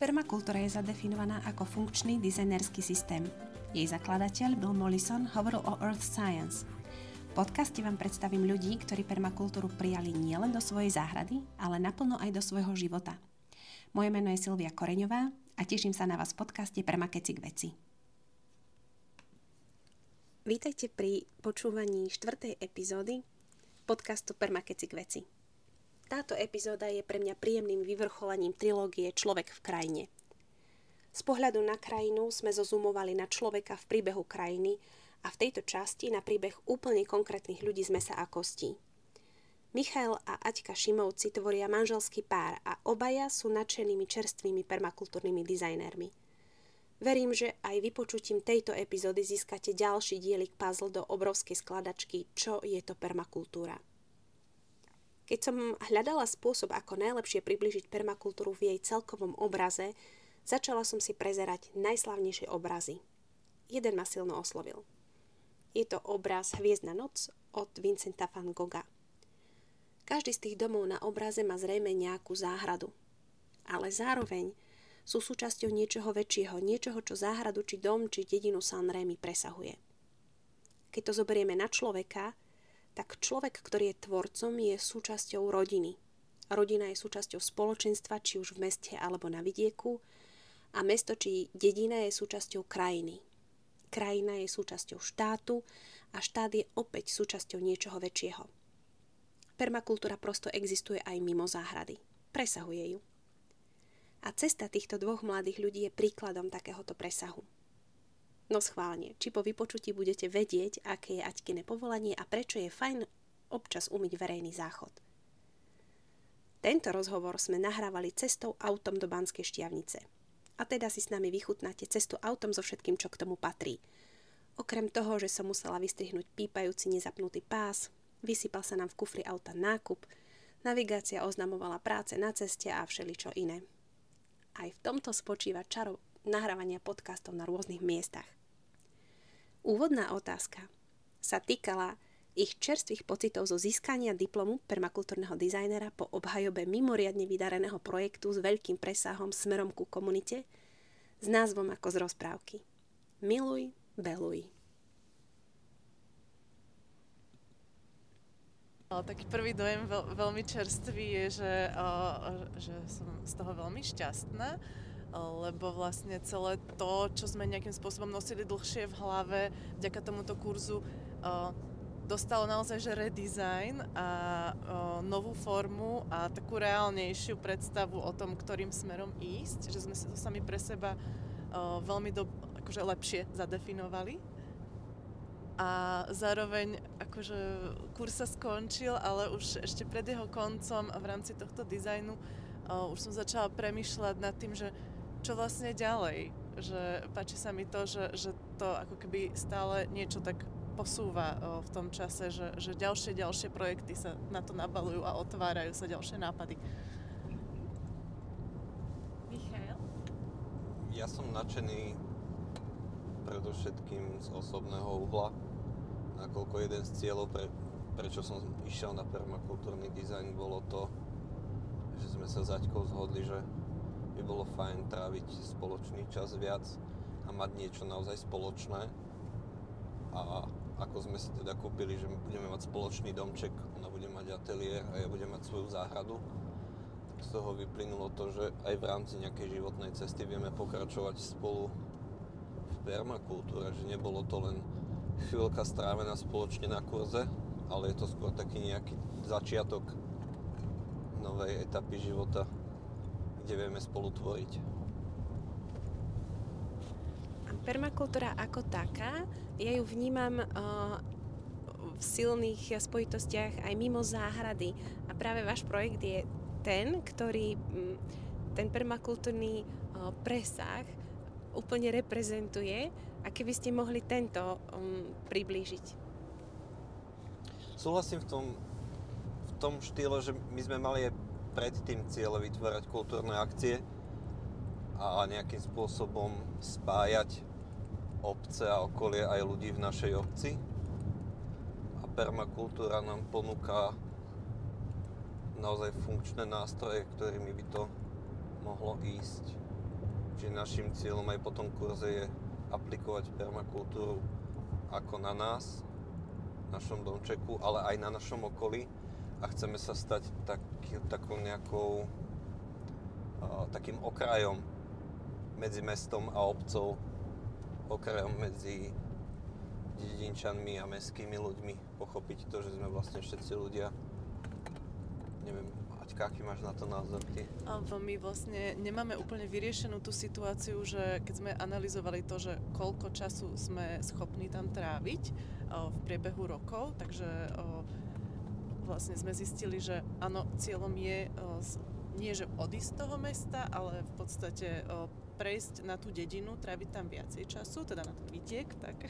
Permakultúra je zadefinovaná ako funkčný dizajnerský systém. Jej zakladateľ Bill Mollison hovoril o Earth Science. V podcaste vám predstavím ľudí, ktorí permakultúru prijali nielen do svojej záhrady, ale naplno aj do svojho života. Moje meno je Silvia Koreňová a teším sa na vás v podcaste Permakeci k veci. Vítajte pri počúvaní štvrtej epizódy podcastu Permakeci k veci. Táto epizóda je pre mňa príjemným vyvrcholením trilógie Človek v krajine. Z pohľadu na krajinu sme zozumovali na človeka v príbehu krajiny a v tejto časti na príbeh úplne konkrétnych ľudí z mesa a kostí. Michael a Aťka Šimovci tvoria manželský pár a obaja sú nadšenými čerstvými permakultúrnymi dizajnérmi. Verím, že aj vypočutím tejto epizódy získate ďalší dielik puzzle do obrovskej skladačky Čo je to permakultúra. Keď som hľadala spôsob, ako najlepšie približiť permakultúru v jej celkovom obraze, začala som si prezerať najslavnejšie obrazy. Jeden ma silno oslovil. Je to obraz Hviezdna noc od Vincenta van Gogha. Každý z tých domov na obraze má zrejme nejakú záhradu. Ale zároveň sú súčasťou niečoho väčšieho, niečoho, čo záhradu, či dom, či dedinu San Remi presahuje. Keď to zoberieme na človeka, tak človek, ktorý je tvorcom, je súčasťou rodiny. Rodina je súčasťou spoločenstva, či už v meste alebo na vidieku, a mesto či dedina je súčasťou krajiny. Krajina je súčasťou štátu a štát je opäť súčasťou niečoho väčšieho. Permakultúra prosto existuje aj mimo záhrady. Presahuje ju. A cesta týchto dvoch mladých ľudí je príkladom takéhoto presahu. No schválne, či po vypočutí budete vedieť, aké je Aťkine povolanie a prečo je fajn občas umyť verejný záchod. Tento rozhovor sme nahrávali cestou autom do Banskej šťavnice. A teda si s nami vychutnáte cestu autom so všetkým, čo k tomu patrí. Okrem toho, že som musela vystrihnúť pípajúci nezapnutý pás, vysypal sa nám v kufri auta nákup, navigácia oznamovala práce na ceste a všeličo iné. Aj v tomto spočíva čaro nahrávania podcastov na rôznych miestach. Úvodná otázka sa týkala ich čerstvých pocitov zo získania diplomu permakultúrneho dizajnera po obhajobe mimoriadne vydareného projektu s veľkým presahom smerom ku komunite s názvom ako z rozprávky. Miluj, beluj. Taký prvý dojem veľ, veľmi čerstvý je, že, že som z toho veľmi šťastná lebo vlastne celé to, čo sme nejakým spôsobom nosili dlhšie v hlave, vďaka tomuto kurzu dostalo naozaj že redesign a novú formu a takú reálnejšiu predstavu o tom, ktorým smerom ísť, že sme si to sami pre seba veľmi do, akože lepšie zadefinovali. A zároveň akože kurz sa skončil, ale už ešte pred jeho koncom a v rámci tohto dizajnu uh, už som začala premyšľať nad tým, že čo vlastne ďalej. Že páči sa mi to, že, že to ako keby stále niečo tak posúva o, v tom čase, že, že ďalšie, ďalšie projekty sa na to nabalujú a otvárajú sa ďalšie nápady. Michal? Ja som nadšený predovšetkým z osobného uhla, nakoľko jeden z cieľov, pre, prečo som išiel na permakultúrny dizajn, bolo to, že sme sa s Aťkou zhodli, že by bolo fajn tráviť spoločný čas viac a mať niečo naozaj spoločné. A ako sme si teda kúpili, že budeme mať spoločný domček, ona bude mať ateliér a ja budem mať svoju záhradu, tak z toho vyplynulo to, že aj v rámci nejakej životnej cesty vieme pokračovať spolu v permakultúre, že nebolo to len chvíľka strávená spoločne na kurze, ale je to skôr taký nejaký začiatok novej etapy života kde vieme spolu tvoriť. Permakultúra ako taká, ja ju vnímam uh, v silných spojitostiach aj mimo záhrady. A práve váš projekt je ten, ktorý um, ten permakultúrny uh, presah úplne reprezentuje. A keby ste mohli tento um, priblížiť? Súhlasím v tom, v tom štýle, že my sme mali aj predtým cieľe vytvárať kultúrne akcie a nejakým spôsobom spájať obce a okolie aj ľudí v našej obci. A permakultúra nám ponúka naozaj funkčné nástroje, ktorými by to mohlo ísť. Čiže našim cieľom aj po tom kurze je aplikovať permakultúru ako na nás, našom domčeku, ale aj na našom okolí a chceme sa stať taký, takou nejakou uh, takým okrajom medzi mestom a obcov, okrajom medzi dedinčanmi a mestskými ľuďmi pochopiť to, že sme vlastne všetci ľudia. Neviem, Aťka, aký máš na to názor ty? Alebo my vlastne nemáme úplne vyriešenú tú situáciu, že keď sme analyzovali to, že koľko času sme schopní tam tráviť o, v priebehu rokov, takže o, vlastne sme zistili, že áno, cieľom je o, nie že odísť z toho mesta, ale v podstate o, prejsť na tú dedinu, tráviť tam viacej času, teda na ten vidiek, tak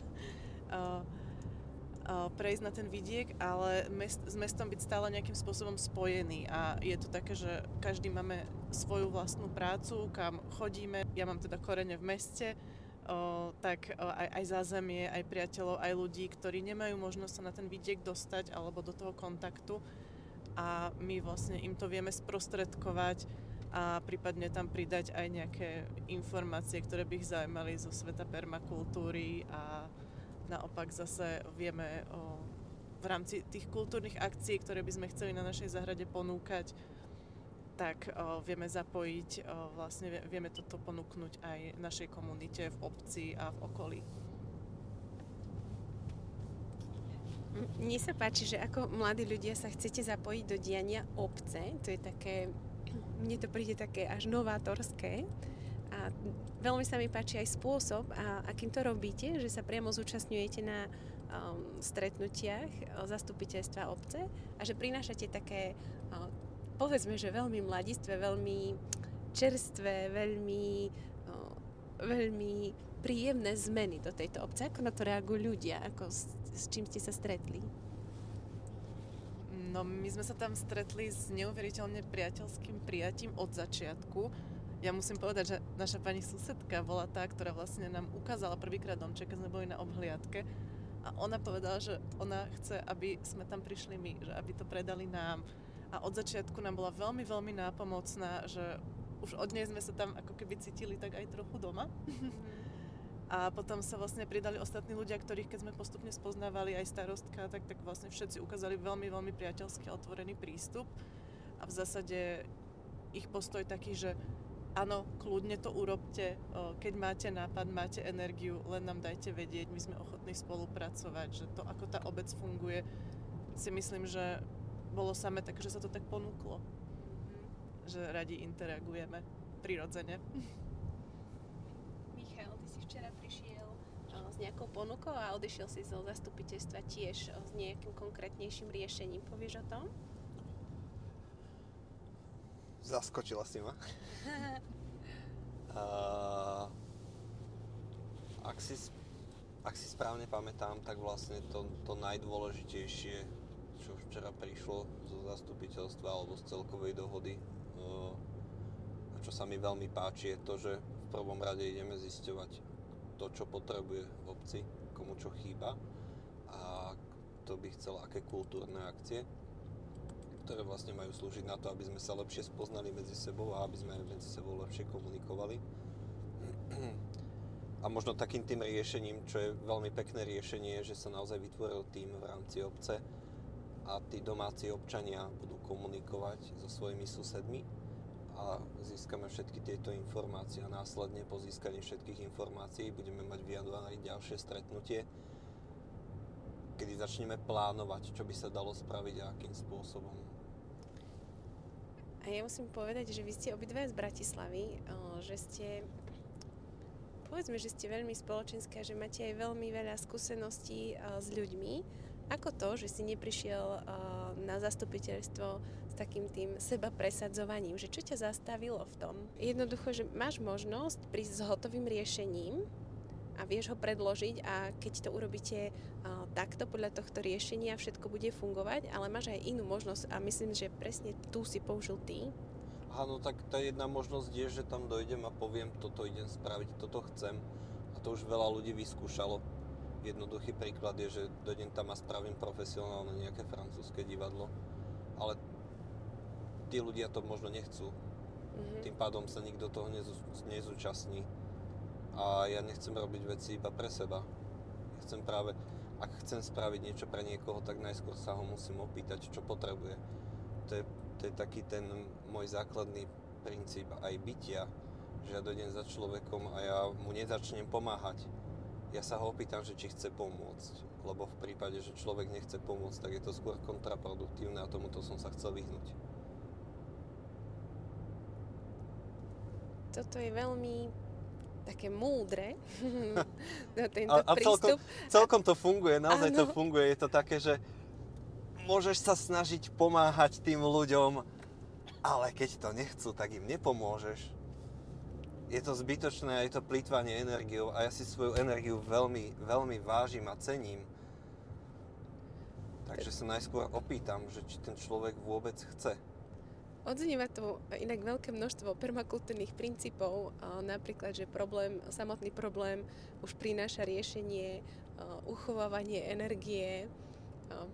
uh, prejsť na ten vidiek, ale mest, s mestom byť stále nejakým spôsobom spojený. A je to také, že každý máme svoju vlastnú prácu, kam chodíme, ja mám teda korene v meste, tak aj, aj zázemie, aj priateľov, aj ľudí, ktorí nemajú možnosť sa na ten vidiek dostať alebo do toho kontaktu. A my vlastne im to vieme sprostredkovať a prípadne tam pridať aj nejaké informácie, ktoré by ich zaujímali zo sveta permakultúry. A naopak zase vieme o, v rámci tých kultúrnych akcií, ktoré by sme chceli na našej zahrade ponúkať, tak o, vieme zapojiť, o, vlastne vieme toto ponúknuť aj našej komunite v obci a v okolí. Mne sa páči, že ako mladí ľudia sa chcete zapojiť do diania obce, to je také mne to príde také až novátorské. A veľmi sa mi páči aj spôsob, a, akým to robíte, že sa priamo zúčastňujete na um, stretnutiach o zastupiteľstva obce a že prinášate také, um, povedzme, že veľmi mladistvé, veľmi čerstvé, veľmi, veľmi príjemné zmeny do tejto obce. Ako na to reagujú ľudia? Ako s, s čím ste sa stretli? No my sme sa tam stretli s neuveriteľne priateľským prijatím od začiatku. Ja musím povedať, že naša pani susedka bola tá, ktorá vlastne nám ukázala prvýkrát domček, keď sme boli na obhliadke. A ona povedala, že ona chce, aby sme tam prišli my, že aby to predali nám. A od začiatku nám bola veľmi, veľmi nápomocná, že už od nej sme sa tam ako keby cítili tak aj trochu doma. A potom sa vlastne pridali ostatní ľudia, ktorých keď sme postupne spoznávali aj starostka, tak, tak vlastne všetci ukázali veľmi, veľmi priateľský a otvorený prístup. A v zásade ich postoj taký, že áno, kľudne to urobte, keď máte nápad, máte energiu, len nám dajte vedieť, my sme ochotní spolupracovať, že to, ako tá obec funguje, si myslím, že bolo samé tak, že sa to tak ponúklo. Že radi interagujeme prirodzene. nejakou ponukou a odišiel si zo zastupiteľstva tiež s nejakým konkrétnejším riešením. Povieš o tom? Zaskočila si ma. uh, ak, si, ak si správne pamätám, tak vlastne to, to najdôležitejšie, čo včera prišlo zo zastupiteľstva alebo z celkovej dohody, a čo sa mi veľmi páči, je to, že v prvom rade ideme zisťovať, to, čo potrebuje v obci, komu čo chýba a kto by chcel aké kultúrne akcie, ktoré vlastne majú slúžiť na to, aby sme sa lepšie spoznali medzi sebou a aby sme medzi sebou lepšie komunikovali. A možno takým tým riešením, čo je veľmi pekné riešenie, že sa naozaj vytvoril tým v rámci obce a tí domáci občania budú komunikovať so svojimi susedmi a získame všetky tieto informácie a následne po získaní všetkých informácií budeme mať v januári ďalšie stretnutie, kedy začneme plánovať, čo by sa dalo spraviť a akým spôsobom. A ja musím povedať, že vy ste obidve z Bratislavy, že ste povedzme, že ste veľmi spoločenská, že máte aj veľmi veľa skúseností s ľuďmi. Ako to, že si neprišiel na zastupiteľstvo takým tým seba presadzovaním, že čo ťa zastavilo v tom? Jednoducho, že máš možnosť prísť s hotovým riešením a vieš ho predložiť a keď to urobíte uh, takto podľa tohto riešenia všetko bude fungovať, ale máš aj inú možnosť a myslím, že presne tu si použil ty. Áno, tak tá jedna možnosť je, že tam dojdem a poviem, toto idem spraviť, toto chcem. A to už veľa ľudí vyskúšalo. Jednoduchý príklad je, že dojdem tam a spravím profesionálne nejaké francúzske divadlo. Ale tí ľudia to možno nechcú. Mm-hmm. Tým pádom sa nikto toho nezú- nezúčastní. A ja nechcem robiť veci iba pre seba. Ja chcem práve, ak chcem spraviť niečo pre niekoho, tak najskôr sa ho musím opýtať, čo potrebuje. To je, to je taký ten môj základný princíp aj bytia, že ja dojdem za človekom a ja mu nezačnem pomáhať. Ja sa ho opýtam, že či chce pomôcť, lebo v prípade, že človek nechce pomôcť, tak je to skôr kontraproduktívne a tomuto som sa chcel vyhnúť. Toto je veľmi také múdre, tento a, a prístup. Celkom, celkom to funguje, naozaj ano. to funguje. Je to také, že môžeš sa snažiť pomáhať tým ľuďom, ale keď to nechcú, tak im nepomôžeš. Je to zbytočné a je to plýtvanie energiou a ja si svoju energiu veľmi, veľmi vážim a cením. Takže sa najskôr opýtam, že či ten človek vôbec chce. Odznieva to inak veľké množstvo permakultúrnych princípov, napríklad, že problém, samotný problém už prináša riešenie, uchovávanie energie,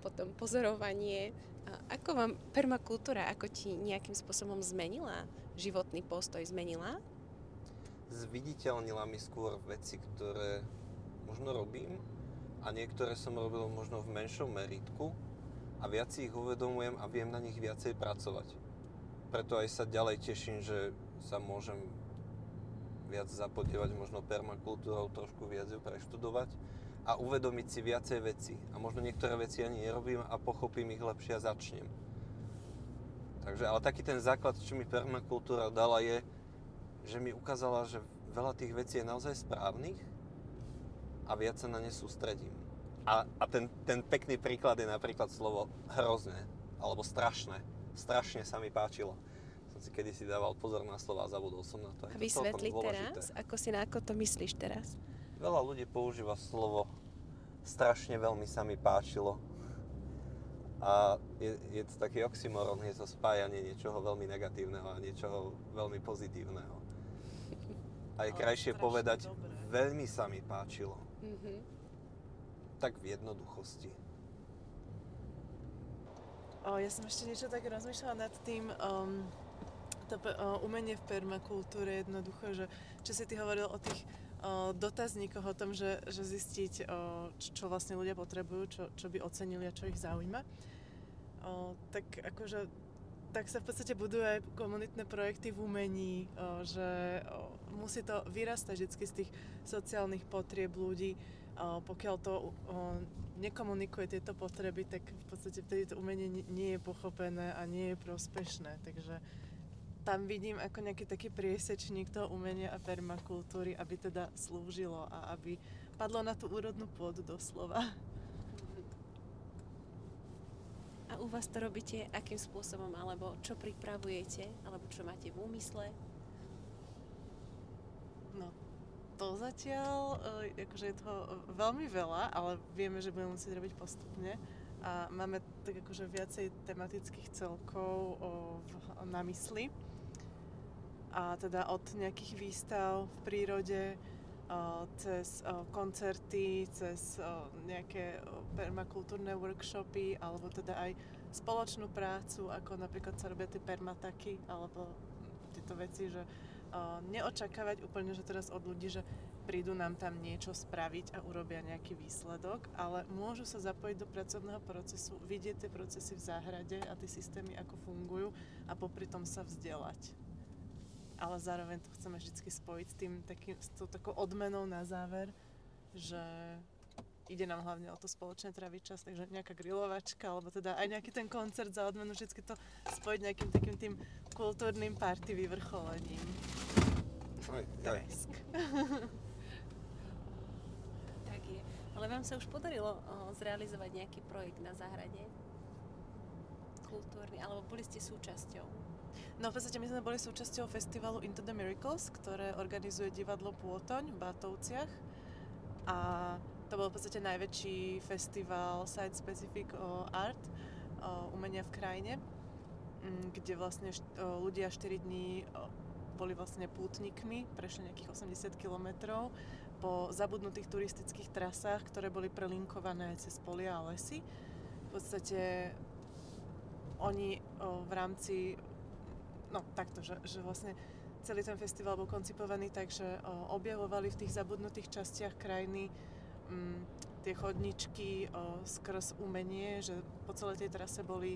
potom pozorovanie. Ako vám permakultúra, ako ti nejakým spôsobom zmenila životný postoj, zmenila? Zviditeľnila mi skôr veci, ktoré možno robím a niektoré som robil možno v menšom meritku a viac ich uvedomujem a viem na nich viacej pracovať preto aj sa ďalej teším, že sa môžem viac zapodievať možno permakultúrou, trošku viac ju preštudovať a uvedomiť si viacej veci. A možno niektoré veci ani nerobím a pochopím ich lepšie a začnem. Takže, ale taký ten základ, čo mi permakultúra dala je, že mi ukázala, že veľa tých vecí je naozaj správnych a viac sa na ne sústredím. A, a ten, ten pekný príklad je napríklad slovo hrozné alebo strašné strašne sa mi páčilo. Som si kedysi dával pozor na slova a zabudol som na to. A vysvetli teraz, ako si na ako to myslíš teraz? Veľa ľudí používa slovo strašne veľmi sa mi páčilo. A je, je to taký oxymoron, je to spájanie niečoho veľmi negatívneho a niečoho veľmi pozitívneho. A je krajšie povedať, dobré. veľmi sa mi páčilo. Mm-hmm. Tak v jednoduchosti. O, ja som ešte niečo tak rozmýšľala nad tým, um, to uh, umenie v permakultúre jednoducho, že čo si ty hovoril o tých uh, dotazníkoch, o tom, že, že zistiť, uh, čo, vlastne ľudia potrebujú, čo, čo by ocenili a čo ich zaujíma. Uh, tak akože tak sa v podstate budujú aj komunitné projekty v umení, že musí to vyrastať vždy z tých sociálnych potrieb ľudí, pokiaľ to nekomunikuje tieto potreby, tak v podstate vtedy to umenie nie je pochopené a nie je prospešné. Takže tam vidím ako nejaký taký priesečník toho umenia a permakultúry, aby teda slúžilo a aby padlo na tú úrodnú pôdu doslova. A u vás to robíte akým spôsobom, alebo čo pripravujete, alebo čo máte v úmysle? No, to zatiaľ, e, akože je toho veľmi veľa, ale vieme, že budeme musieť robiť postupne. A máme tak akože viacej tematických celkov o, v, na mysli. A teda od nejakých výstav v prírode, cez koncerty, cez nejaké permakultúrne workshopy, alebo teda aj spoločnú prácu, ako napríklad sa robia tie permataky, alebo tieto veci, že neočakávať úplne, že teraz od ľudí, že prídu nám tam niečo spraviť a urobia nejaký výsledok, ale môžu sa zapojiť do pracovného procesu, vidieť tie procesy v záhrade a tie systémy, ako fungujú a popri tom sa vzdelať. Ale zároveň to chceme vždy spojiť s, tým, takým, s tou takou odmenou na záver, že ide nám hlavne o to spoločné traviť čas, takže nejaká grilovačka, alebo teda aj nejaký ten koncert za odmenu, vždy to spojiť nejakým takým tým kultúrnym party vyvrcholením. Aj, aj. tak je. Ale vám sa už podarilo zrealizovať nejaký projekt na záhrade? Kultúrny, alebo boli ste súčasťou? No v podstate my sme boli súčasťou festivalu Into the Miracles, ktoré organizuje divadlo Pôtoň v Bátovciach. A to bol v podstate najväčší festival Site Specific Art, umenia v krajine, mm, kde vlastne ľudia 4 dní boli vlastne pútnikmi, prešli nejakých 80 kilometrov po zabudnutých turistických trasách, ktoré boli prelinkované cez polia a lesy. V podstate oni v rámci no takto, že, že vlastne celý ten festival bol koncipovaný tak, že objavovali v tých zabudnutých častiach krajiny m, tie chodničky o, skrz umenie, že po celej tej trase boli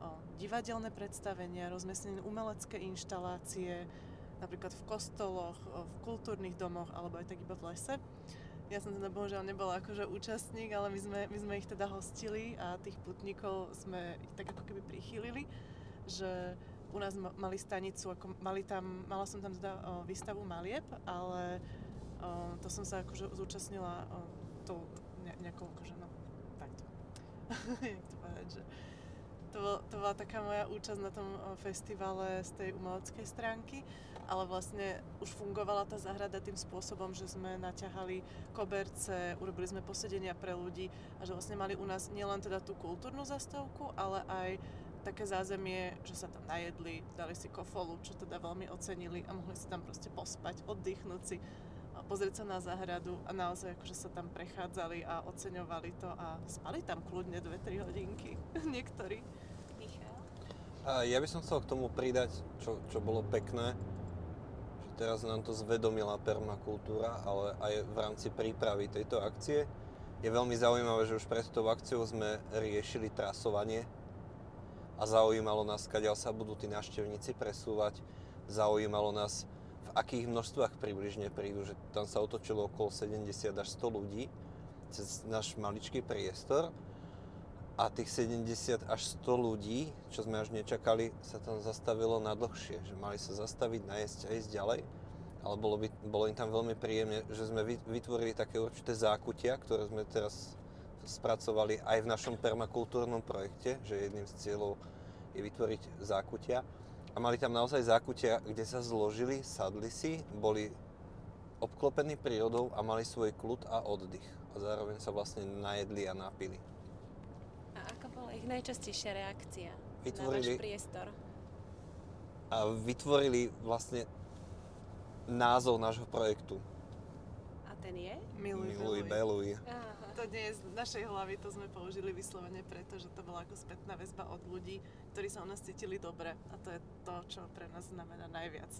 o, divadelné predstavenia, rozmiestnené umelecké inštalácie, napríklad v kostoloch, o, v kultúrnych domoch alebo aj tak iba v lese. Ja som teda bohužiaľ nebola akože účastník, ale my sme, my sme ich teda hostili a tých putníkov sme tak ako keby prichýlili, že u nás mali stanicu, ako mali tam, mala som tam teda výstavu malieb, ale to som sa akože zúčastnila o, tou ne, nejakou, akože no, takto. Jak to povedať, že to, to bola taká moja účasť na tom festivale z tej umeleckej stránky ale vlastne už fungovala tá záhrada tým spôsobom, že sme naťahali koberce, urobili sme posedenia pre ľudí a že vlastne mali u nás nielen teda tú kultúrnu zastavku, ale aj také zázemie, že sa tam najedli, dali si kofolu, čo teda veľmi ocenili a mohli si tam proste pospať, oddychnúť si, pozrieť sa na záhradu a naozaj akože sa tam prechádzali a oceňovali to a spali tam kľudne 2-3 hodinky niektorí. Michal? Ja by som chcel k tomu pridať, čo, čo bolo pekné, teraz nám to zvedomila permakultúra, ale aj v rámci prípravy tejto akcie. Je veľmi zaujímavé, že už pred tou akciou sme riešili trasovanie a zaujímalo nás, kadiaľ sa budú tí návštevníci presúvať. Zaujímalo nás, v akých množstvách približne prídu, že tam sa otočilo okolo 70 až 100 ľudí cez náš maličký priestor a tých 70 až 100 ľudí, čo sme až nečakali, sa tam zastavilo na dlhšie, že mali sa zastaviť, najesť a ísť ďalej. Ale bolo, by, bolo im tam veľmi príjemne, že sme vytvorili také určité zákutia, ktoré sme teraz spracovali aj v našom permakultúrnom projekte, že jedným z cieľov je vytvoriť zákutia. A mali tam naozaj zákutia, kde sa zložili, sadli si, boli obklopení prírodou a mali svoj kľud a oddych. A zároveň sa vlastne najedli a napili ich najčastejšia reakcia vytvorili, na váš priestor? A vytvorili vlastne názov nášho projektu. A ten je? Miluj, Miluj Beluj. To nie je z našej hlavy, to sme použili vyslovene preto, že to bola ako spätná väzba od ľudí, ktorí sa o nás cítili dobre. A to je to, čo pre nás znamená najviac.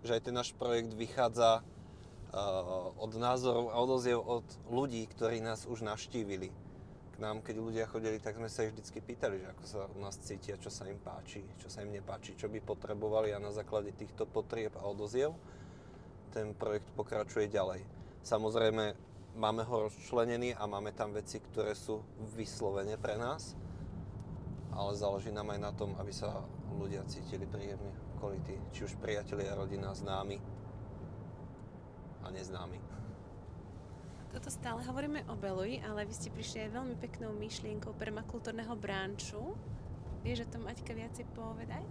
Že aj ten náš projekt vychádza uh, od názorov a odoziev od ľudí, ktorí nás už navštívili nám, keď ľudia chodili, tak sme sa ich vždy pýtali, že ako sa u nás cítia, čo sa im páči, čo sa im nepáči, čo by potrebovali a na základe týchto potrieb a odoziev ten projekt pokračuje ďalej. Samozrejme, máme ho rozčlenený a máme tam veci, ktoré sú vyslovene pre nás, ale záleží nám aj na tom, aby sa ľudia cítili príjemne okolití, či už priatelia, rodina, známi a neznámi. Toto stále hovoríme o Beluji, ale vy ste prišli aj veľmi peknou myšlienkou permakultúrneho bránču. Vieš o tom Aťka viacej povedať?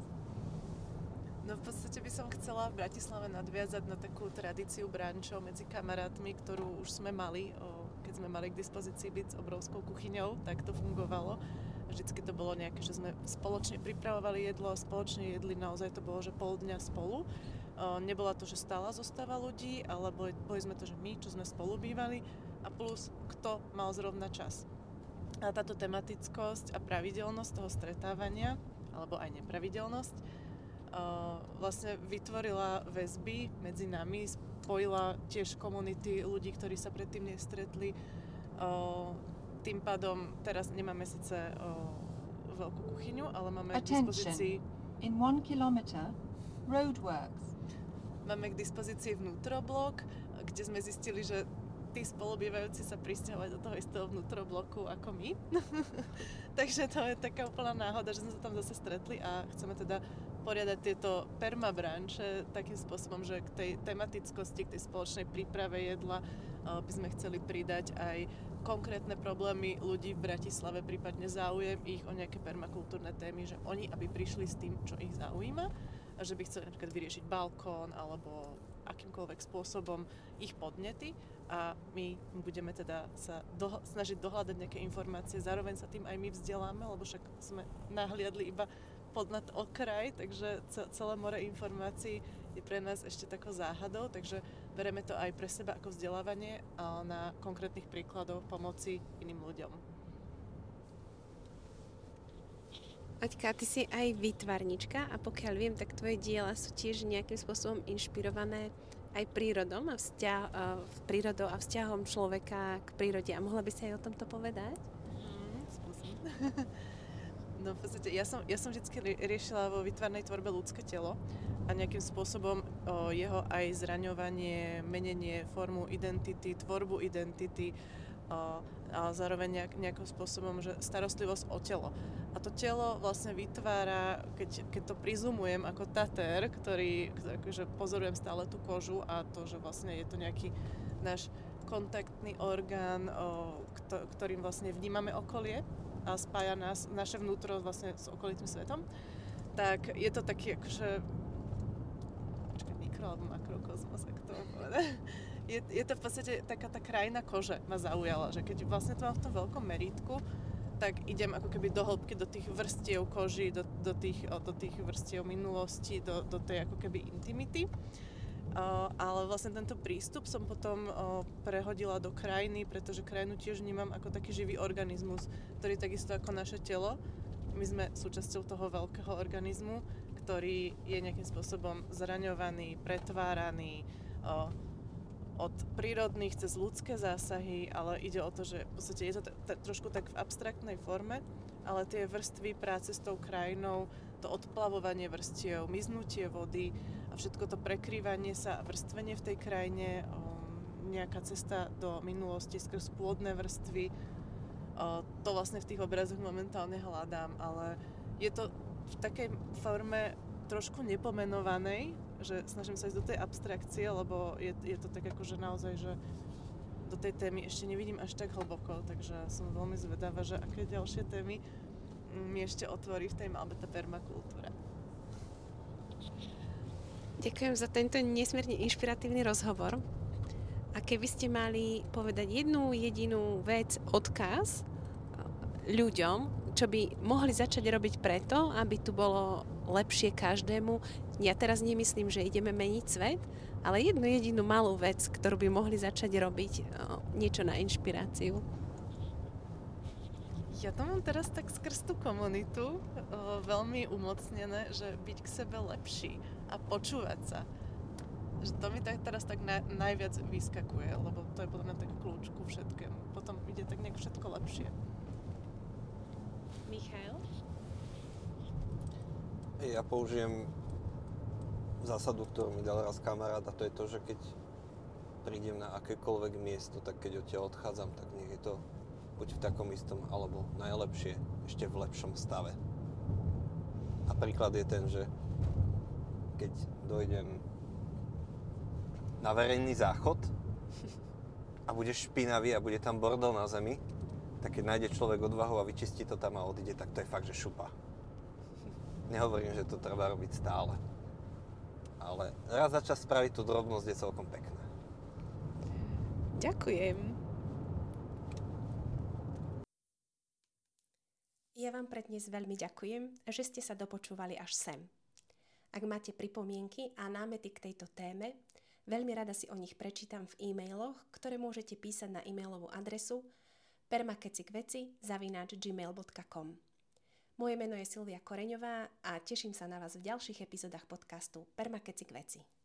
No v podstate by som chcela v Bratislave nadviazať na takú tradíciu brančov medzi kamarátmi, ktorú už sme mali, keď sme mali k dispozícii byť s obrovskou kuchyňou, tak to fungovalo. Vždycky to bolo nejaké, že sme spoločne pripravovali jedlo, spoločne jedli, naozaj to bolo, že pol dňa spolu Nebola to, že stála zostava ľudí, ale boli, boli sme to, že my, čo sme spolu bývali a plus kto mal zrovna čas. A táto tematickosť a pravidelnosť toho stretávania, alebo aj nepravidelnosť, vlastne vytvorila väzby medzi nami, spojila tiež komunity ľudí, ktorí sa predtým nestretli. Tým pádom teraz nemáme síce veľkú kuchyňu, ale máme k dispozícii... In one kilometer, roadworks Máme k dispozícii vnútroblok, kde sme zistili, že tí spolubývajúci sa pristahovať do toho istého vnútrobloku ako my. Takže to je taká úplná náhoda, že sme sa tam zase stretli a chceme teda poriadať tieto permabranče takým spôsobom, že k tej tematickosti, k tej spoločnej príprave jedla eh, by sme chceli pridať aj konkrétne problémy ľudí v Bratislave, prípadne záujem ich o nejaké permakultúrne témy, že oni, aby prišli s tým, čo ich zaujíma že by chceli napríklad vyriešiť balkón alebo akýmkoľvek spôsobom ich podnety. A my budeme teda sa do, snažiť dohľadať nejaké informácie, zároveň sa tým aj my vzdeláme, lebo však sme nahliadli iba pod nad okraj, takže celé more informácií je pre nás ešte takou záhadou, takže bereme to aj pre seba ako vzdelávanie na konkrétnych príkladoch pomoci iným ľuďom. Oťka, ty si aj výtvarnička a pokiaľ viem, tak tvoje diela sú tiež nejakým spôsobom inšpirované aj prírodom a vzťah, prírodou a vzťahom človeka k prírode. A mohla by si aj o tomto povedať? Mm. no v podstate ja som, ja som vždy riešila vo vytvarnej tvorbe ľudské telo a nejakým spôsobom o, jeho aj zraňovanie, menenie formu identity, tvorbu identity, a zároveň nejak, nejakým spôsobom, že starostlivosť o telo. A to telo vlastne vytvára, keď, keď to prizumujem ako tater, ktorý, akože pozorujem stále tú kožu a to, že vlastne je to nejaký náš kontaktný orgán, o, ktorým vlastne vnímame okolie a spája nás, naše vnútro vlastne s okolitým svetom, tak je to taký akože počkaj, mikro alebo makrokozmos, ak to povedať je, je to v podstate taká tá krajina kože ma zaujala, že keď vlastne to mám v tom veľkom meritku, tak idem ako keby do hĺbky do tých vrstiev koží, do, do, tých, do tých vrstiev minulosti, do, do tej ako keby intimity. Ale vlastne tento prístup som potom prehodila do krajiny, pretože krajinu tiež vnímam ako taký živý organizmus, ktorý takisto ako naše telo. My sme súčasťou toho veľkého organizmu, ktorý je nejakým spôsobom zraňovaný, pretváraný, od prírodných cez ľudské zásahy, ale ide o to, že v podstate je to trošku tak v abstraktnej forme, ale tie vrstvy práce s tou krajinou, to odplavovanie vrstiev, miznutie vody a všetko to prekrývanie sa a vrstvenie v tej krajine, um, nejaká cesta do minulosti skrz pôdne vrstvy, uh, to vlastne v tých obrazoch momentálne hľadám, ale je to v takej forme trošku nepomenovanej, že snažím sa ísť do tej abstrakcie, lebo je, je to tak ako, že naozaj, že do tej témy ešte nevidím až tak hlboko, takže som veľmi zvedavá, že aké ďalšie témy mi ešte otvorí v tej malbe tá permakultúra. Ďakujem za tento nesmierne inšpiratívny rozhovor. A keby ste mali povedať jednu jedinú vec, odkaz ľuďom, čo by mohli začať robiť preto, aby tu bolo lepšie každému. Ja teraz nemyslím, že ideme meniť svet, ale jednu jedinú malú vec, ktorú by mohli začať robiť niečo na inšpiráciu. Ja to mám teraz tak skrz tú komunitu o, veľmi umocnené, že byť k sebe lepší a počúvať sa. Že to mi tak teraz tak na, najviac vyskakuje, lebo to je podľa mňa tak kľúč ku všetkému. Potom ide tak nejak všetko lepšie. Michail? Ja použijem zásadu, ktorú mi dal raz kamarát a to je to, že keď prídem na akékoľvek miesto, tak keď odtiaľ odchádzam, tak nech je to buď v takom istom, alebo najlepšie, ešte v lepšom stave. A príklad je ten, že keď dojdem na verejný záchod a bude špinavý a bude tam bordel na zemi, tak keď nájde človek odvahu a vyčistí to tam a odíde, tak to je fakt, že šupa. Nehovorím, že to treba robiť stále. Ale raz za čas spraviť tú drobnosť je celkom pekné. Ďakujem. Ja vám pre dnes veľmi ďakujem, že ste sa dopočúvali až sem. Ak máte pripomienky a námety k tejto téme, veľmi rada si o nich prečítam v e-mailoch, ktoré môžete písať na e-mailovú adresu permakecikveci zavináč gmail.com. Moje meno je Silvia Koreňová a teším sa na vás v ďalších epizódach podcastu Permakecik veci.